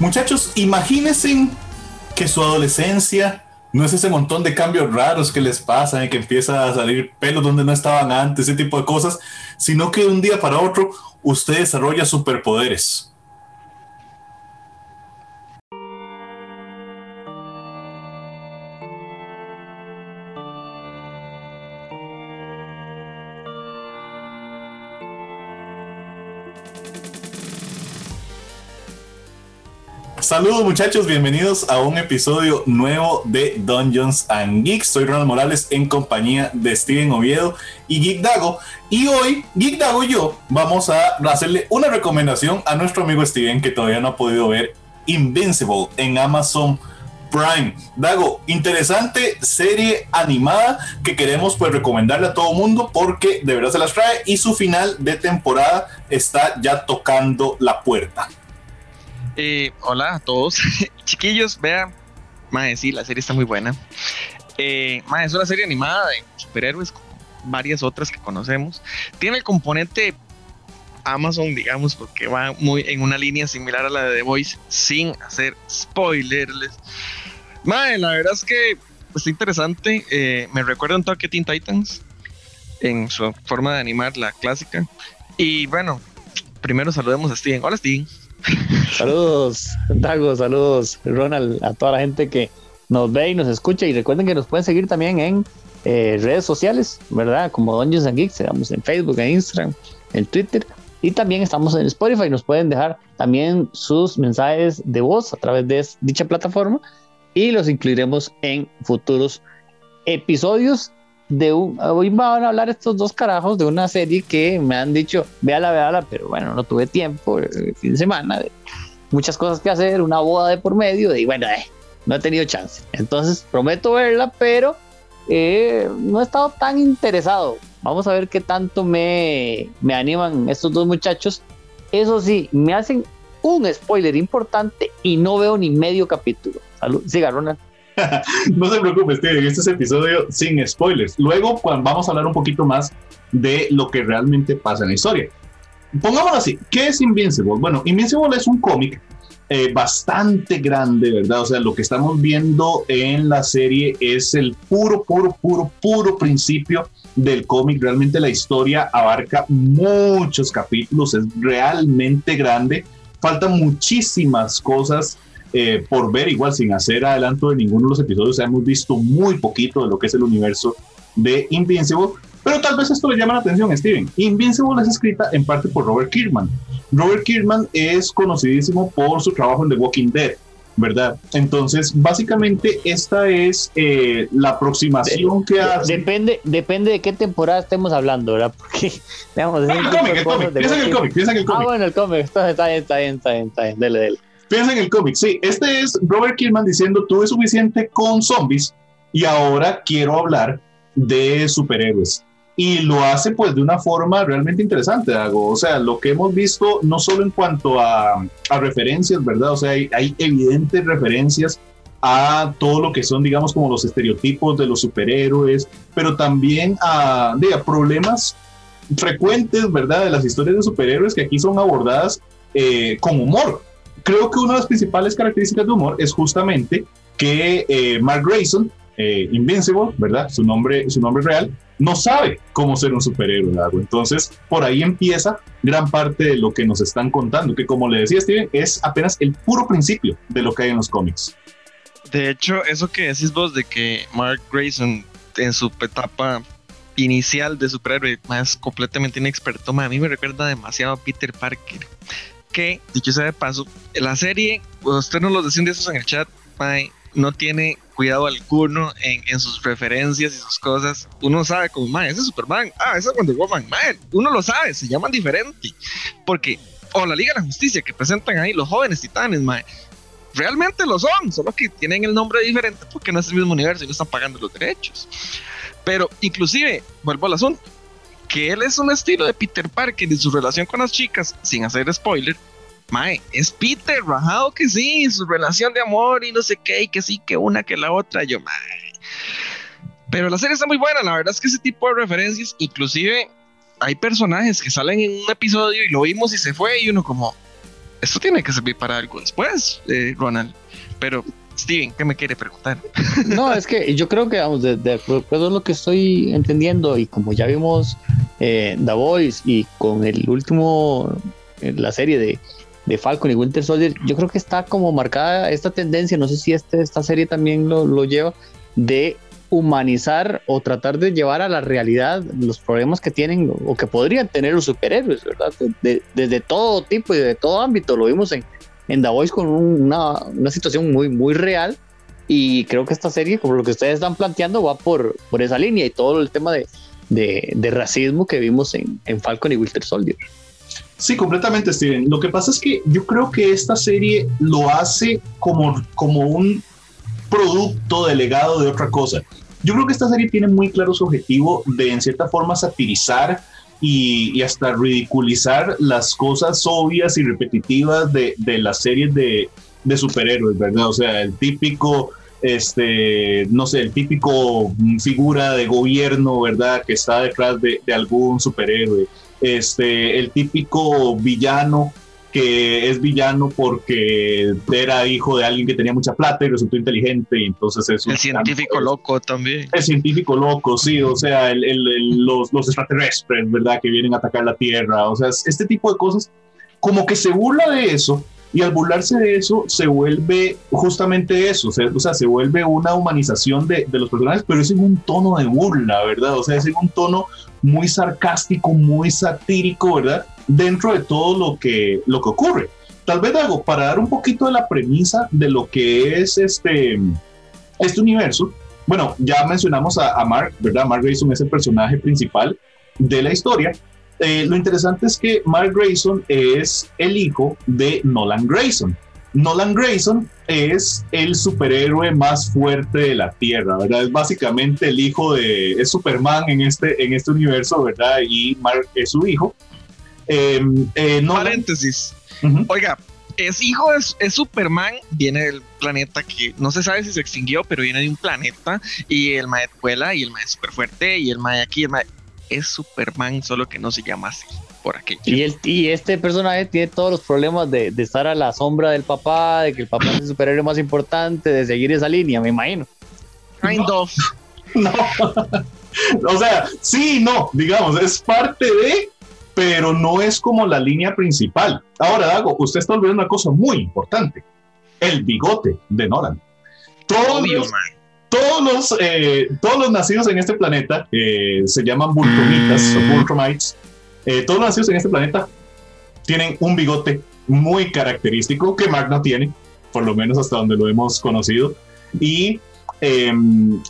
Muchachos, imagínense que su adolescencia no es ese montón de cambios raros que les pasan y que empieza a salir pelos donde no estaban antes, ese tipo de cosas, sino que de un día para otro usted desarrolla superpoderes. Saludos muchachos, bienvenidos a un episodio nuevo de Dungeons and Geeks. Soy Ronald Morales en compañía de Steven Oviedo y Geek Dago. Y hoy, Geek Dago y yo vamos a hacerle una recomendación a nuestro amigo Steven que todavía no ha podido ver Invincible en Amazon Prime. Dago, interesante serie animada que queremos pues recomendarle a todo mundo porque de verdad se las trae y su final de temporada está ya tocando la puerta. Eh, hola a todos. Chiquillos, vean. Mae, sí, la serie está muy buena. Eh, es una serie animada de superhéroes, como varias otras que conocemos. Tiene el componente Amazon, digamos, porque va muy en una línea similar a la de The Voice, sin hacer spoilers. Mae, la verdad es que está interesante. Eh, me recuerda un toque Teen Titans en su forma de animar la clásica. Y bueno, primero saludemos a Steven. Hola, Steven. Saludos, Dago, saludos, Ronald, a toda la gente que nos ve y nos escucha. Y recuerden que nos pueden seguir también en eh, redes sociales, ¿verdad? Como Dungeons and Geeks, estamos en Facebook, en Instagram, en Twitter. Y también estamos en Spotify. Nos pueden dejar también sus mensajes de voz a través de dicha plataforma y los incluiremos en futuros episodios de un, hoy van a hablar estos dos carajos de una serie que me han dicho, véala, véala, pero bueno, no tuve tiempo, el eh, fin de semana, muchas cosas que hacer, una boda de por medio, y bueno, eh, no he tenido chance. Entonces, prometo verla, pero eh, no he estado tan interesado. Vamos a ver qué tanto me, me animan estos dos muchachos. Eso sí, me hacen un spoiler importante y no veo ni medio capítulo. Salud, siga, Ronald. no se preocupe, Steven, este es episodio sin spoilers. Luego vamos a hablar un poquito más de lo que realmente pasa en la historia. Pongámoslo así, ¿qué es Invincible? Bueno, Invincible es un cómic eh, bastante grande, ¿verdad? O sea, lo que estamos viendo en la serie es el puro, puro, puro, puro principio del cómic. Realmente la historia abarca muchos capítulos, es realmente grande. Faltan muchísimas cosas eh, por ver, igual sin hacer adelanto de ninguno de los episodios, hemos visto muy poquito de lo que es el universo de Invincible, pero tal vez esto le llama la atención, Steven. Invincible es escrita en parte por Robert Kirkman. Robert Kirkman es conocidísimo por su trabajo en The Walking Dead, ¿verdad? Entonces, básicamente esta es eh, la aproximación que hace. Depende, depende de qué temporada estemos hablando, ¿verdad? Porque, digamos, el cómic, el cómic, piensa en el cómic, piensa en el cómic. Ah, bueno, el cómic, está bien, está bien, está bien, está bien, dele, dele. Piensa en el cómic, sí. Este es Robert Kirkman diciendo, tuve suficiente con zombies y ahora quiero hablar de superhéroes. Y lo hace pues de una forma realmente interesante, Dago. O sea, lo que hemos visto no solo en cuanto a, referencias, ¿verdad? O sea, hay, hay, evidentes referencias a todo lo que son, digamos, como los estereotipos de los superhéroes, pero también a, problemas frecuentes, ¿verdad? De las historias de superhéroes que aquí son abordadas eh, con humor creo que una de las principales características de humor es justamente que eh, Mark Grayson, eh, Invincible, ¿verdad? Su nombre, su nombre real, no sabe cómo ser un superhéroe, Entonces, por ahí empieza gran parte de lo que nos están contando, que como le decía Steven, es apenas el puro principio de lo que hay en los cómics. De hecho, eso que decís vos de que Mark Grayson en su etapa inicial de superhéroe más completamente inexperto, a mí me recuerda demasiado a Peter Parker que, dicho sea de paso, la serie, pues usted nos lo decían de esos en el chat, no tiene cuidado alguno en, sus referencias y sus cosas. Uno sabe como, mae, ese es Superman, ah, ese es Wonder Woman, mae, uno lo sabe, se llaman diferente. Porque, o la Liga de la Justicia que presentan ahí los jóvenes titanes, mae, realmente lo son, solo que tienen el nombre diferente porque no es el mismo universo y no están pagando los derechos. Pero inclusive, vuelvo al asunto, que él es un estilo de Peter Parker y su relación con las chicas, sin hacer spoiler, Mae, es Peter, rajado que sí, su relación de amor y no sé qué, y que sí, que una, que la otra, yo, mae. Pero la serie está muy buena, la verdad es que ese tipo de referencias, inclusive hay personajes que salen en un episodio y lo vimos y se fue, y uno como, esto tiene que servir para algo después, eh, Ronald. Pero, Steven, ¿qué me quiere preguntar? No, es que yo creo que, vamos, de, acuerdo a lo que estoy entendiendo y como ya vimos eh, The Voice y con el último, eh, la serie de, de Falcon y Winter Soldier, yo creo que está como marcada esta tendencia, no sé si este, esta serie también lo, lo lleva, de humanizar o tratar de llevar a la realidad los problemas que tienen o que podrían tener los superhéroes, ¿verdad? De- desde todo tipo y de todo ámbito. Lo vimos en, en The Voice con un- una, una situación muy, muy real. Y creo que esta serie, como lo que ustedes están planteando, va por, por esa línea y todo el tema de, de, de racismo que vimos en, en Falcon y Winter Soldier. Sí, completamente, Steven. Lo que pasa es que yo creo que esta serie lo hace como, como un producto delegado de otra cosa. Yo creo que esta serie tiene muy claro su objetivo de, en cierta forma, satirizar y, hasta ridiculizar las cosas obvias y repetitivas de, de las series de, de superhéroes, ¿verdad? O sea, el típico este, no sé, el típico figura de gobierno, ¿verdad? Que está detrás de, de algún superhéroe. Este, el típico villano que es villano porque era hijo de alguien que tenía mucha plata y resultó inteligente y entonces es un El científico loco también. el científico loco, sí, o sea, el- el- el- los, los extraterrestres, ¿verdad? Que vienen a atacar la Tierra, o sea, es- este tipo de cosas, como que se burla de eso y al burlarse de eso se vuelve justamente eso, o sea, se vuelve una humanización de, de los personajes, pero es en un tono de burla, ¿verdad? O sea, es en un tono muy sarcástico, muy satírico, ¿verdad? Dentro de todo lo que, lo que ocurre. Tal vez algo para dar un poquito de la premisa de lo que es este, este universo. Bueno, ya mencionamos a, a Mark, ¿verdad? Mark Grayson es el personaje principal de la historia. Eh, lo interesante es que Mark Grayson es el hijo de Nolan Grayson. Nolan Grayson es el superhéroe más fuerte de la Tierra, ¿verdad? Es básicamente el hijo de, es Superman en este, en este universo, ¿verdad? Y Mark es su hijo. Eh, eh, Nolan- Paréntesis. Oiga, es hijo, es, es Superman, viene del planeta que no se sabe si se extinguió, pero viene de un planeta y el mae vuela y el mae es súper fuerte y el mae aquí, el mae es Superman, solo que no se llama así por aquí. Y, el, y este personaje tiene todos los problemas de, de estar a la sombra del papá, de que el papá es el superhéroe más importante, de seguir esa línea, me imagino. Kind of. No. o sea, sí, y no, digamos, es parte de, pero no es como la línea principal. Ahora, Dago, usted está olvidando una cosa muy importante: el bigote de Nolan. Todos Obvio, los, mae. Todos los, eh, todos los nacidos en este planeta eh, se llaman Vultromitas o Vultromites. Eh, todos los nacidos en este planeta tienen un bigote muy característico que Mark no tiene, por lo menos hasta donde lo hemos conocido. Y eh,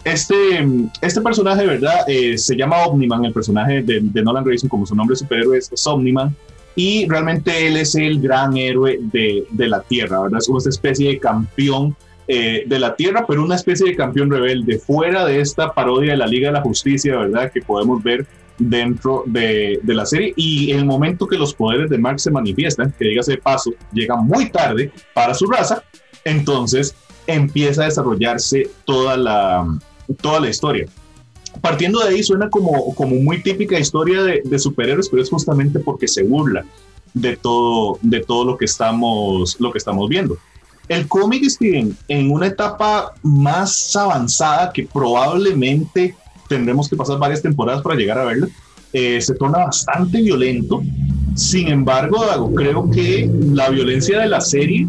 este, este personaje, ¿verdad? Se llama Omniman, el personaje de, de Nolan Grayson, como su nombre superhéroe es, es Omniman. Y realmente él es el gran héroe de, de la Tierra, ¿verdad? Es una especie de campeón eh, de la Tierra, pero una especie de campeón rebelde, fuera de esta parodia de la Liga de la Justicia, ¿verdad? Que podemos ver dentro de, de la serie. Y el momento que los poderes de Mark se manifiestan, que dígase de paso, llega muy tarde para su raza, entonces empieza a desarrollarse toda la, toda la historia. Partiendo de ahí suena como, como muy típica historia de, de superhéroes, pero es justamente porque se burla de todo, de todo lo, que estamos, lo que estamos viendo. El cómic, Steven, en una etapa más avanzada que probablemente tendremos que pasar varias temporadas para llegar a verlo, eh, se torna bastante violento. Sin embargo, Dago, creo que la violencia de la serie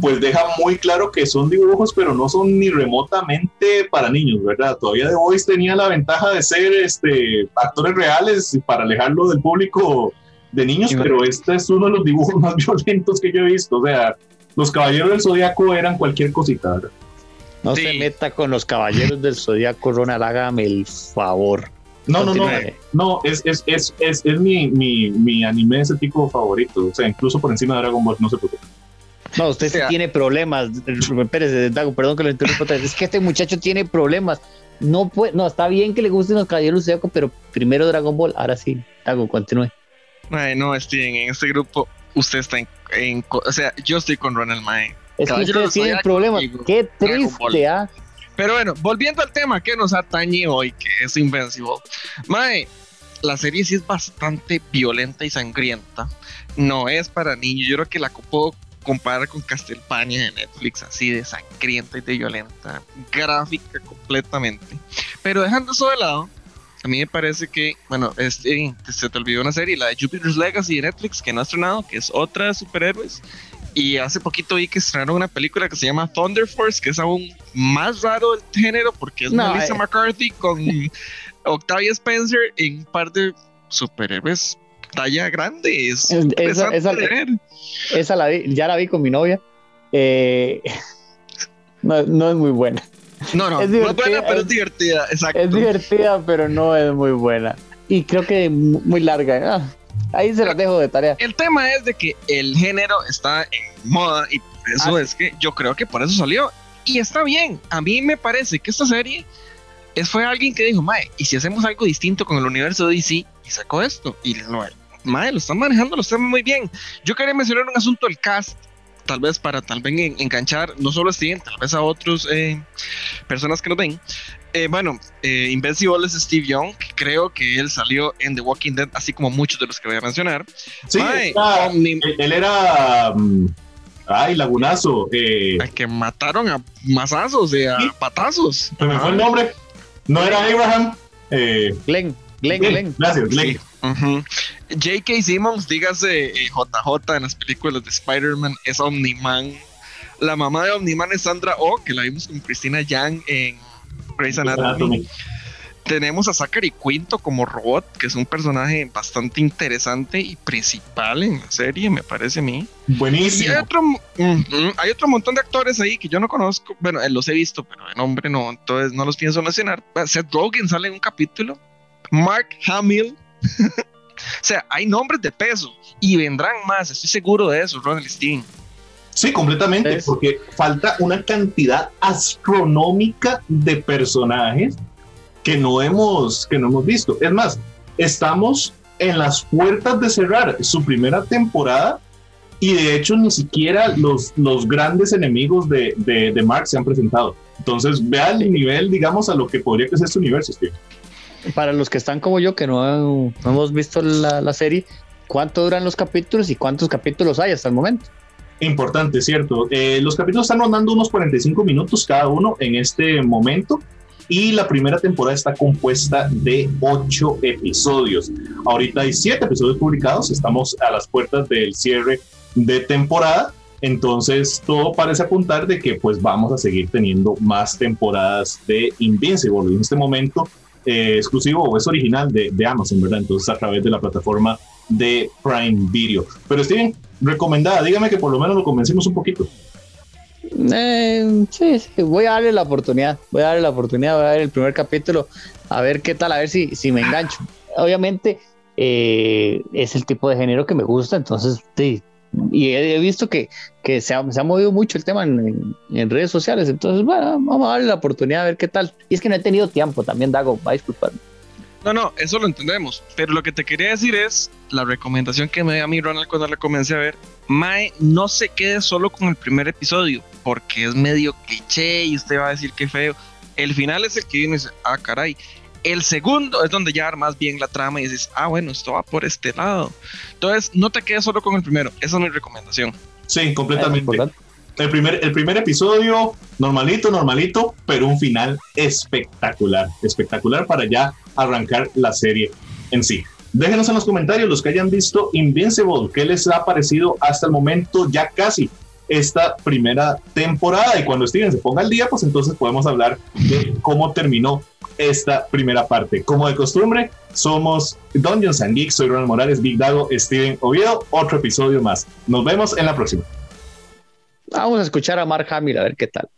pues deja muy claro que son dibujos, pero no son ni remotamente para niños, ¿verdad? Todavía The Voice tenía la ventaja de ser este, actores reales para alejarlo del público de niños, pero este es uno de los dibujos más violentos que yo he visto. O sea, los caballeros del zodiaco eran cualquier cosita, ¿verdad? No Sí. se meta con los caballeros del zodiaco, Ronald, hágame el favor. No, no, no, no, es, es, es, es, es mi, mi, mi anime de ese tipo favorito. O sea, incluso por encima de Dragon Ball, no se preocupe. No, usted sí O sea- tiene problemas. Espérese, Dago, perdón que lo interrumpa. Es que este muchacho tiene problemas. No puede, no, está bien que le gusten los caballeros del zodiaco, pero primero Dragon Ball, ahora sí. Dago, continúe. Mae, no, Steven, en este grupo usted está en, en o sea, yo estoy con Ronald Mae. Es que problemas. y Qué triste, ¿ah? Pero bueno, volviendo al tema que nos atañe hoy, que es Invincible. Mae, la serie sí es bastante violenta y sangrienta. No es para niños. Yo creo que la puedo comparar con Castlevania de Netflix, así de sangrienta y de violenta, gráfica completamente. Pero dejando eso de lado, a mí me parece que, bueno, este, se te olvidó una serie, la de Jupiter's Legacy de Netflix, que no ha estrenado, que es otra de superhéroes. Y hace poquito vi que estrenaron una película que se llama Thunder Force, que es aún más raro el género, porque es Melissa eh. McCarthy con Octavia Spencer en un par de superhéroes talla grande. Es esa, esa, la vi, ya la vi con mi novia. Eh, no, no es muy buena. No, no, es no es buena, pero es, divertida, exacto. Es divertida, pero no es muy buena. Y creo que muy larga. Ah, ahí se la dejo de tarea. El tema es de que el género está en moda y por eso ah. es que yo creo que por eso salió. Y está bien. A mí me parece que esta serie es, fue alguien que dijo, Mae, ¿y si hacemos algo distinto con el universo de DC? Y sacó esto. Y no, Mae, lo están manejando, lo están muy bien. Yo quería mencionar un asunto del cast tal vez para tal vez enganchar no solo a Steven, tal vez a otros eh, personas que nos ven. Eh, bueno, eh, Invincible es Steve Young, creo que él salió en The Walking Dead, así como muchos de los que voy a mencionar. Sí, él, era... Mm, ay, lagunazo. Eh, que mataron a mazazos, y a patazos. Se me fue el nombre. No era Abraham. Eh, Glenn. Glenn, Glenn. Gracias, Glenn. J.K. Simmons, dígase JJ eh, en las películas de Spider-Man, es Omniman. La mamá de Omniman es Sandra Oh, que la vimos con Cristina Yang en Grey's Anatomy. Tenemos a Zachary Quinto como robot, que es un personaje bastante interesante y principal en la serie, me parece a mí. Buenísimo. Y hay otro, hay otro montón de actores ahí que yo no conozco. Bueno, los he visto, pero de nombre no, entonces no los pienso mencionar. Seth Rogen sale en un capítulo. Mark Hamill. o sea, hay nombres de peso y vendrán más, estoy seguro de eso, Ronald Steven. Sí, completamente, porque falta una cantidad astronómica de personajes que no hemos, que no hemos visto. Es más, estamos en las puertas de cerrar su primera temporada y de hecho ni siquiera los, los grandes enemigos de, de, Mark se han presentado. Entonces, vea el nivel, digamos, a lo que podría que ser este universo, Steve. Para los que están como yo, que no, hemos visto la, la, serie, ¿cuánto duran los capítulos y cuántos capítulos hay hasta el momento? Importante, cierto. Eh, los capítulos están rondando unos 45 minutos cada uno en este momento y la primera temporada está compuesta de ocho episodios. Ahorita hay siete episodios publicados, estamos a las puertas del cierre de temporada, entonces todo parece apuntar de que pues vamos a seguir teniendo más temporadas de Invincible. En este momento eh, exclusivo o es original de, Amazon, ¿verdad? Entonces a través de la plataforma de Prime Video. Pero Steven, recomendada, dígame que por lo menos lo convencimos un poquito. Eh, sí, sí, voy a darle la oportunidad, voy a darle la oportunidad, voy a ver el primer capítulo, a ver qué tal, a ver si, si me engancho. Obviamente eh, es el tipo de género que me gusta, entonces sí, y he, visto que, que se, ha, se, ha, movido mucho el tema en, en, redes sociales, entonces bueno, vamos a darle la oportunidad a ver qué tal. Y es que no he tenido tiempo también, Dago, va a disculparme. No, no, eso lo entendemos. Pero lo que te quería decir es la recomendación que me dio a mí Ronald cuando le comencé a ver. Mae, no se quede solo con el primer episodio, porque es medio cliché y usted va a decir que feo. El final es el que viene y dice, ah, caray. El segundo es donde ya armas bien la trama y dices, ah, bueno, esto va por este lado. Entonces, no te quedes solo con el primero. Esa es mi recomendación. Sí, completamente. El primer, el primer episodio, normalito, normalito, pero un final espectacular. Espectacular para ya arrancar la serie en sí. Déjenos en los comentarios los que hayan visto Invincible, qué les ha parecido hasta el momento ya casi esta primera temporada. Y cuando Steven se ponga al día, pues entonces podemos hablar de cómo terminó esta primera parte. Como de costumbre, somos Dungeons and Geeks. Soy Ronald Morales, Big Dago, Steven Oviedo. Otro episodio más. Nos vemos en la próxima. Vamos a escuchar a Mark Hamill a ver qué tal.